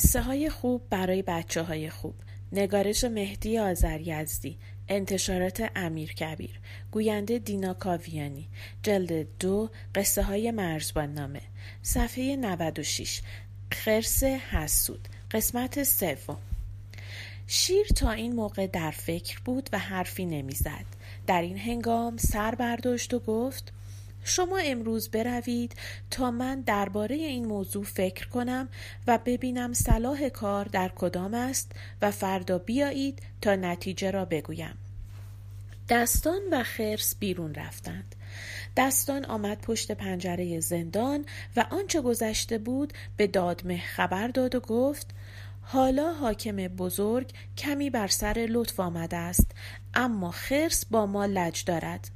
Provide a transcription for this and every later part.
قصه های خوب برای بچه های خوب. نگارش مهدی آذر یزدی انتشارات امیر کبیر گوینده دینا کاویانی جلد دو قصه های مرزبان نامه صفحه 96 خرس حسود قسمت سوم. شیر تا این موقع در فکر بود و حرفی نمی‌زد. در این هنگام سر برداشت و گفت شما امروز بروید تا من درباره این موضوع فکر کنم و ببینم صلاح کار در کدام است و فردا بیایید تا نتیجه را بگویم. دستان و خرس بیرون رفتند. دستان آمد پشت پنجره زندان و آنچه گذشته بود به دادمه خبر داد و گفت حالا حاکم بزرگ کمی بر سر لطف آمده است اما خرس با ما لج دارد.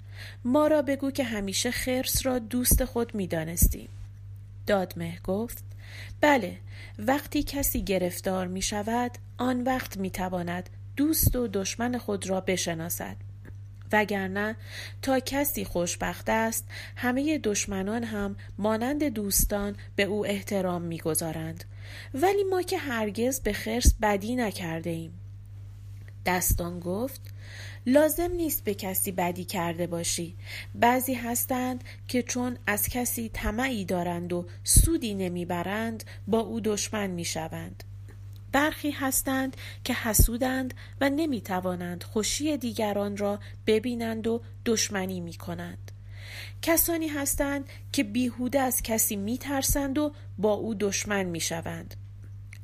ما را بگو که همیشه خرس را دوست خود می دانستیم. دادمه گفت بله وقتی کسی گرفتار می شود آن وقت می تواند دوست و دشمن خود را بشناسد. وگرنه تا کسی خوشبخت است همه دشمنان هم مانند دوستان به او احترام می‌گذارند. ولی ما که هرگز به خرس بدی نکرده ایم. دستان گفت لازم نیست به کسی بدی کرده باشی بعضی هستند که چون از کسی طمعی دارند و سودی نمی‌برند با او دشمن می‌شوند برخی هستند که حسودند و نمی‌توانند خوشی دیگران را ببینند و دشمنی می کنند. کسانی هستند که بیهوده از کسی میترسند و با او دشمن می‌شوند.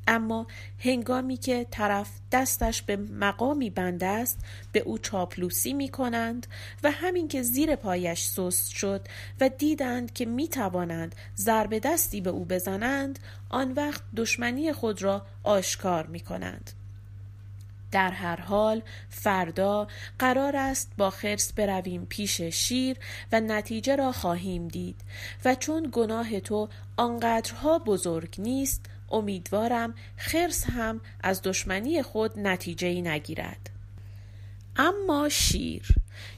اما هنگامی که طرف دستش به مقامی بنده است به او چاپلوسی می کنند و همین که زیر پایش سست شد و دیدند که می توانند ضرب دستی به او بزنند آن وقت دشمنی خود را آشکار می کنند. در هر حال فردا قرار است با خرس برویم پیش شیر و نتیجه را خواهیم دید و چون گناه تو آنقدرها بزرگ نیست امیدوارم خرس هم از دشمنی خود نتیجه ای نگیرد. اما شیر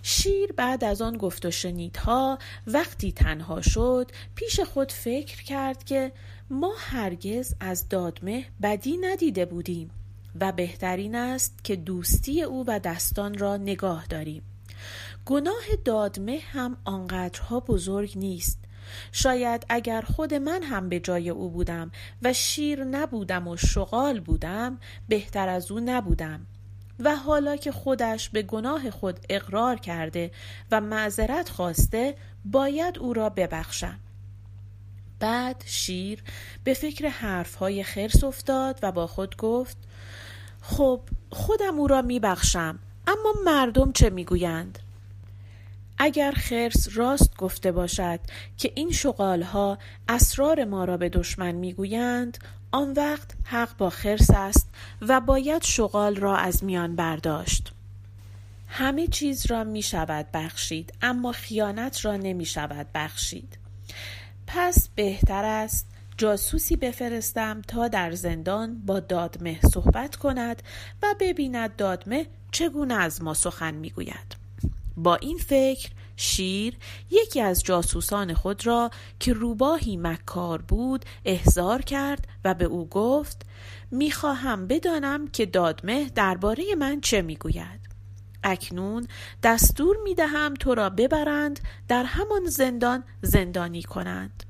شیر بعد از آن گفت و شنیدها وقتی تنها شد پیش خود فکر کرد که ما هرگز از دادمه بدی ندیده بودیم و بهترین است که دوستی او و دستان را نگاه داریم. گناه دادمه هم آنقدرها بزرگ نیست. شاید اگر خود من هم به جای او بودم و شیر نبودم و شغال بودم بهتر از او نبودم. و حالا که خودش به گناه خود اقرار کرده و معذرت خواسته باید او را ببخشم. بعد شیر به فکر حرفهای خرس افتاد و با خود گفت خب خودم او را میبخشم اما مردم چه می‌گویند؟ اگر خرس راست گفته باشد که این شغالها اسرار ما را به دشمن می‌گویند آن وقت حق با خرس است و باید شغال را از میان برداشت. همه چیز را می شود بخشید اما خیانت را نمی شود بخشید. پس بهتر است جاسوسی بفرستم تا در زندان با دادمه صحبت کند و ببیند دادمه چگونه از ما سخن می‌گوید. با این فکر شیر یکی از جاسوسان خود را که روباهی مکار بود احضار کرد و به او گفت می‌خواهم بدانم که دادمه درباره من چه می‌گوید. اکنون دستور می‌دهم تو را ببرند در همان زندان زندانی کنند.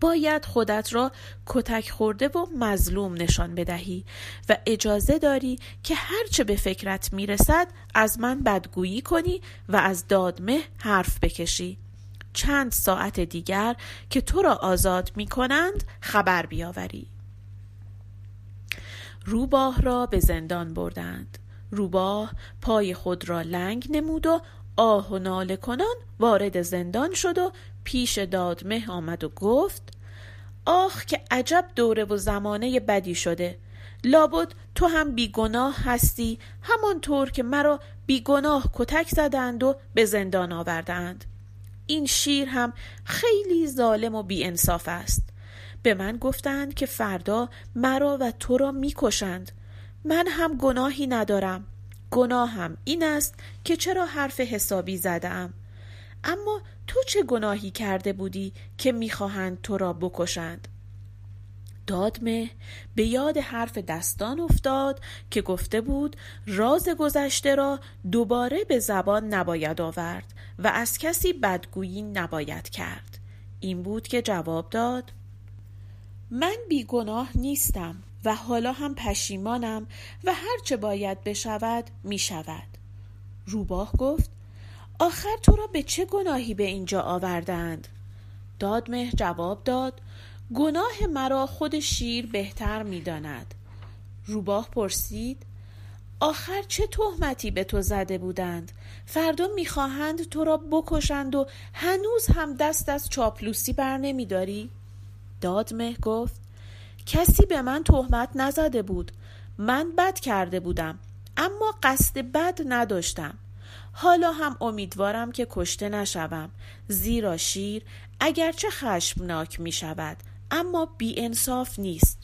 باید خودت را کتک خورده و مظلوم نشان بدهی و اجازه داری که هرچه به فکرت می‌رسد از من بدگویی کنی و از دادمه حرف بکشی. چند ساعت دیگر که تو را آزاد می کنند خبر بیاوری. روباه را به زندان بردند. روباه پای خود را لنگ نمود و آه و ناله کنان وارد زندان شد و پیش دادمه آمد و گفت آخ که عجب دوره و زمانه بدی شده. لابد تو هم بیگناه هستی همانطور که مرا بیگناه کتک زدند و به زندان آوردند. این شیر هم خیلی ظالم و بیانصاف است. به من گفتند که فردا مرا و تو را می‌کشند. من هم گناهی ندارم. گناهم این است که چرا حرف حسابی زدم اما تو چه گناهی کرده بودی که می‌خواهند تو را بکشند؟ دادمه به یاد حرف دستان افتاد که گفته بود راز گذشته را دوباره به زبان نباید آورد و از کسی بدگویی نباید کرد. این بود که جواب داد من بیگناه نیستم و حالا هم پشیمانم و هرچه باید بشود می شود روباه گفت آخر تو را به چه گناهی به اینجا آوردند؟ دادمه جواب داد گناه مرا خود شیر بهتر می داند. روباه پرسید آخر چه تهمتی به تو زده بودند؟ فردا می‌خواهند تو را بکشند و هنوز هم دست از چاپلوسی بر نمیداری؟ دادمه گفت کسی به من تهمت نزده بود. من بد کرده بودم اما قصد بد نداشتم. حالا هم امیدوارم که کشته نشوم. زیرا شیر اگرچه خشمناک می شود اما بی انصاف نیست.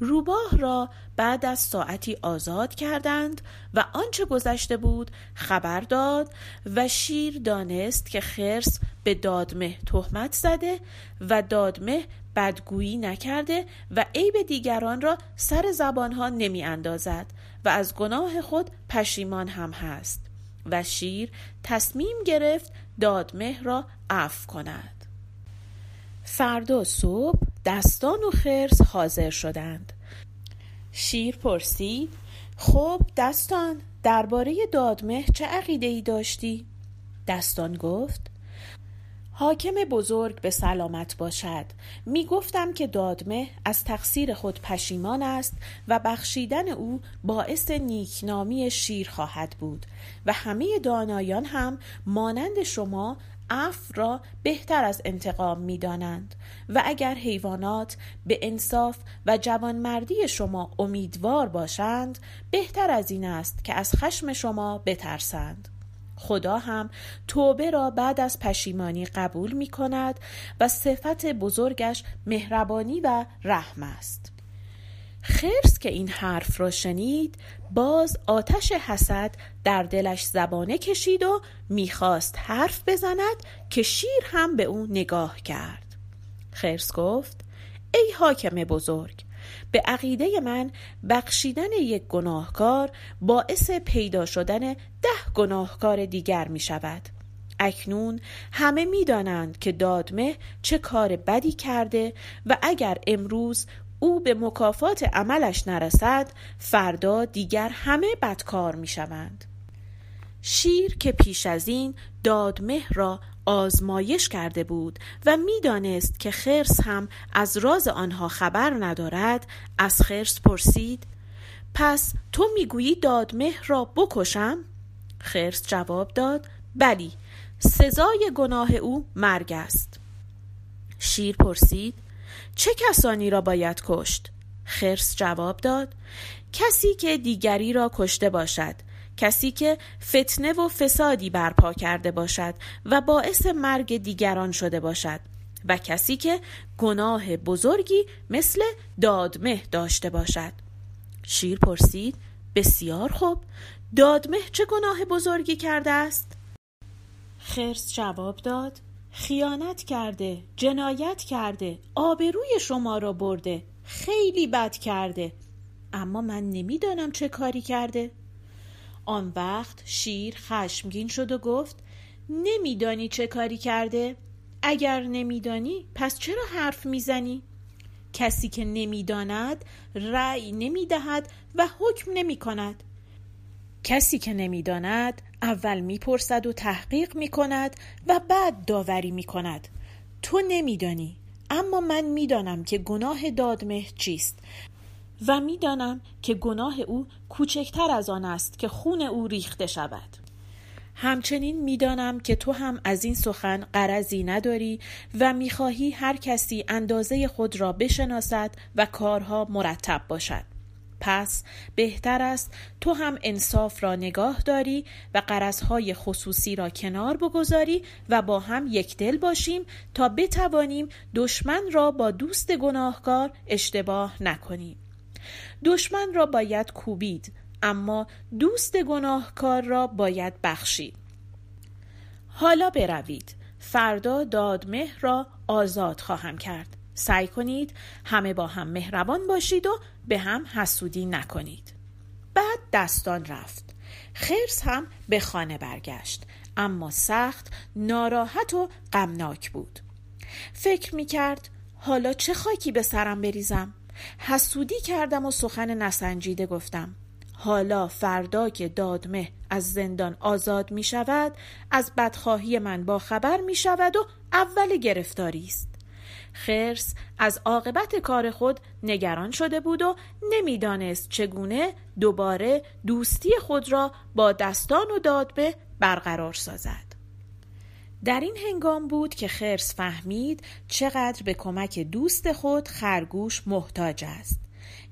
روباه را بعد از ساعتی آزاد کردند و آنچه گذشته بود خبر داد و شیر دانست که خرس به دادمه تهمت زده و دادمه بدگویی نکرده و عیب دیگران را سر زبانها نمی اندازد و از گناه خود پشیمان هم هست. و شیر تصمیم گرفت دادمه را عفو کند فردا صبح دستان و خرس حاضر شدند شیر پرسید خب دستان درباره دادمه چه عقیده ای داشتی؟ دستان گفت حاکم بزرگ به سلامت باشد. می گفتم که دادمه از تقصیر خود پشیمان است و بخشیدن او باعث نیکنامی شیر خواهد بود و همه دانایان هم مانند شما عفو را بهتر از انتقام می دانند و اگر حیوانات به انصاف و جوانمردی شما امیدوار باشند بهتر از این است که از خشم شما بترسند. خدا هم توبه را بعد از پشیمانی قبول می کند و صفت بزرگش مهربانی و رحم است. خرس که این حرف را شنید باز آتش حسد در دلش زبانه کشید و می‌خواست حرف بزند که شیر هم به او نگاه کرد. خرس گفت ای حاکم بزرگ به عقیده من بخشیدن یک گناهکار باعث پیدا شدن ده گناهکار دیگر می شود اکنون همه می دانند که دادمه چه کار بدی کرده و اگر امروز او به مکافات عملش نرسد فردا دیگر همه بدکار می شوند. شیر که پیش از این دادمه را آزمایش کرده بود و می‌دانست که خرس هم از راز آنها خبر ندارد از خرس پرسید پس تو می‌گویی دادمه را بکشم؟ خرس جواب داد بلی سزای گناه او مرگ است شیر پرسید چه کسانی را باید کشت؟ خرس جواب داد کسی که دیگری را کشته باشد کسی که فتنه و فسادی برپا کرده باشد و باعث مرگ دیگران شده باشد و کسی که گناه بزرگی مثل دادمه داشته باشد. شیر پرسید بسیار خوب دادمه چه گناه بزرگی کرده است؟ خرس جواب داد خیانت کرده جنایت کرده آبروی شما را برده خیلی بد کرده. اما من نمی‌دانم چه کاری کرده. آن وقت شیر خشمگین شد و گفت نمیدانی چه کاری کرده؟ اگر نمیدانی پس چرا حرف می‌زنی؟ کسی که نمی‌داند رأی نمی‌دهد و حکم نمی کند کسی که نمی‌داند اول می‌پرسد و تحقیق می‌کند و بعد داوری می‌کند. تو نمیدانی اما من می‌دانم که گناه دادمه چیست. و می‌دانم که گناه او کوچکتر از آن است که خون او ریخته شود. همچنین می‌دانم که تو هم از این سخن قرضی نداری و می‌خواهی هر کسی اندازه خود را بشناسد و کارها مرتب باشد. پس بهتر است تو هم انصاف را نگاه داری و قرضهای خصوصی را کنار بگذاری و با هم یک دل باشیم تا بتوانیم دشمن را با دوست گناهکار اشتباه نکنیم. دشمن را باید کوبید اما دوست گناهکار را باید بخشید. حالا بروید. فردا دادمه را آزاد خواهم کرد. سعی کنید همه با هم مهربان باشید و به هم حسودی نکنید. بعد دستان رفت. خرس هم به خانه برگشت اما سخت ناراحت و غمناک بود. فکر می کرد حالا چه خاکی به سرم بریزم؟ حسودی کردم و سخن نسنجیده گفتم. حالا فردا که دادمه از زندان آزاد می شود از بدخواهی من با خبر می شود و اول گرفتاری است. خرس از عاقبت کار خود نگران شده بود و نمی‌دانست چگونه دوباره دوستی خود را با دستان و دادبه برقرار سازد. در این هنگام بود که خرس فهمید چقدر به کمک دوست خود خرگوش محتاج است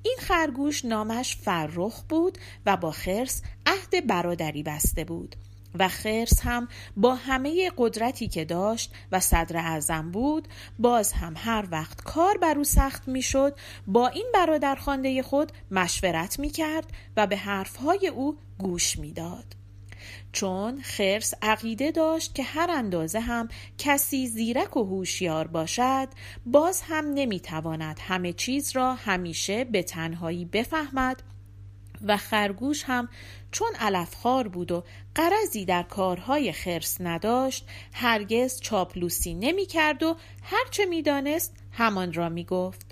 این خرگوش نامش فرخ بود و با خرس عهد برادری بسته بود و خرس هم با همه قدرتی که داشت و صدر اعظم بود باز هم هر وقت کار بر او سخت می‌شد با این برادر خانده خود مشورت می کرد و به حرفهای او گوش می‌داد. چون خرس عقیده داشت که هر اندازه هم کسی زیرک و هوشیار باشد باز هم نمی‌تواند همه چیز را همیشه به تنهایی بفهمد و خرگوش هم چون علفخوار بود و قرضی در کارهای خرس نداشت هرگز چاپلوسی نمی کرد و هرچه می دانست همان را می گفت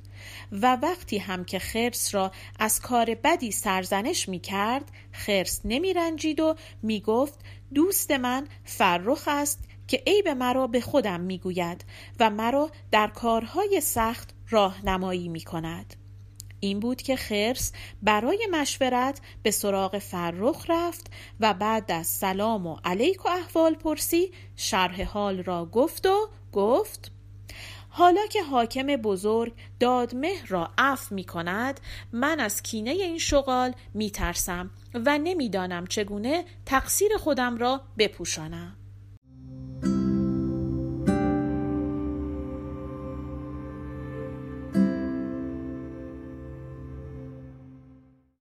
و وقتی هم که خرس را از کار بدی سرزنش می کرد خرس نمی رنجید و می گفت دوست من فرخ است که عیب مرا به خودم می گوید و مرا در کارهای سخت راهنمایی می کند. این بود که خرس برای مشورت به سراغ فرخ رفت و بعد از سلام و علیک و احوال پرسی شرح حال را گفت و گفت حالا که حاکم بزرگ دادمه را عفو می کند من از کینه این شغال می ترسم و نمی‌دانم چگونه تقصیر خودم را بپوشانم.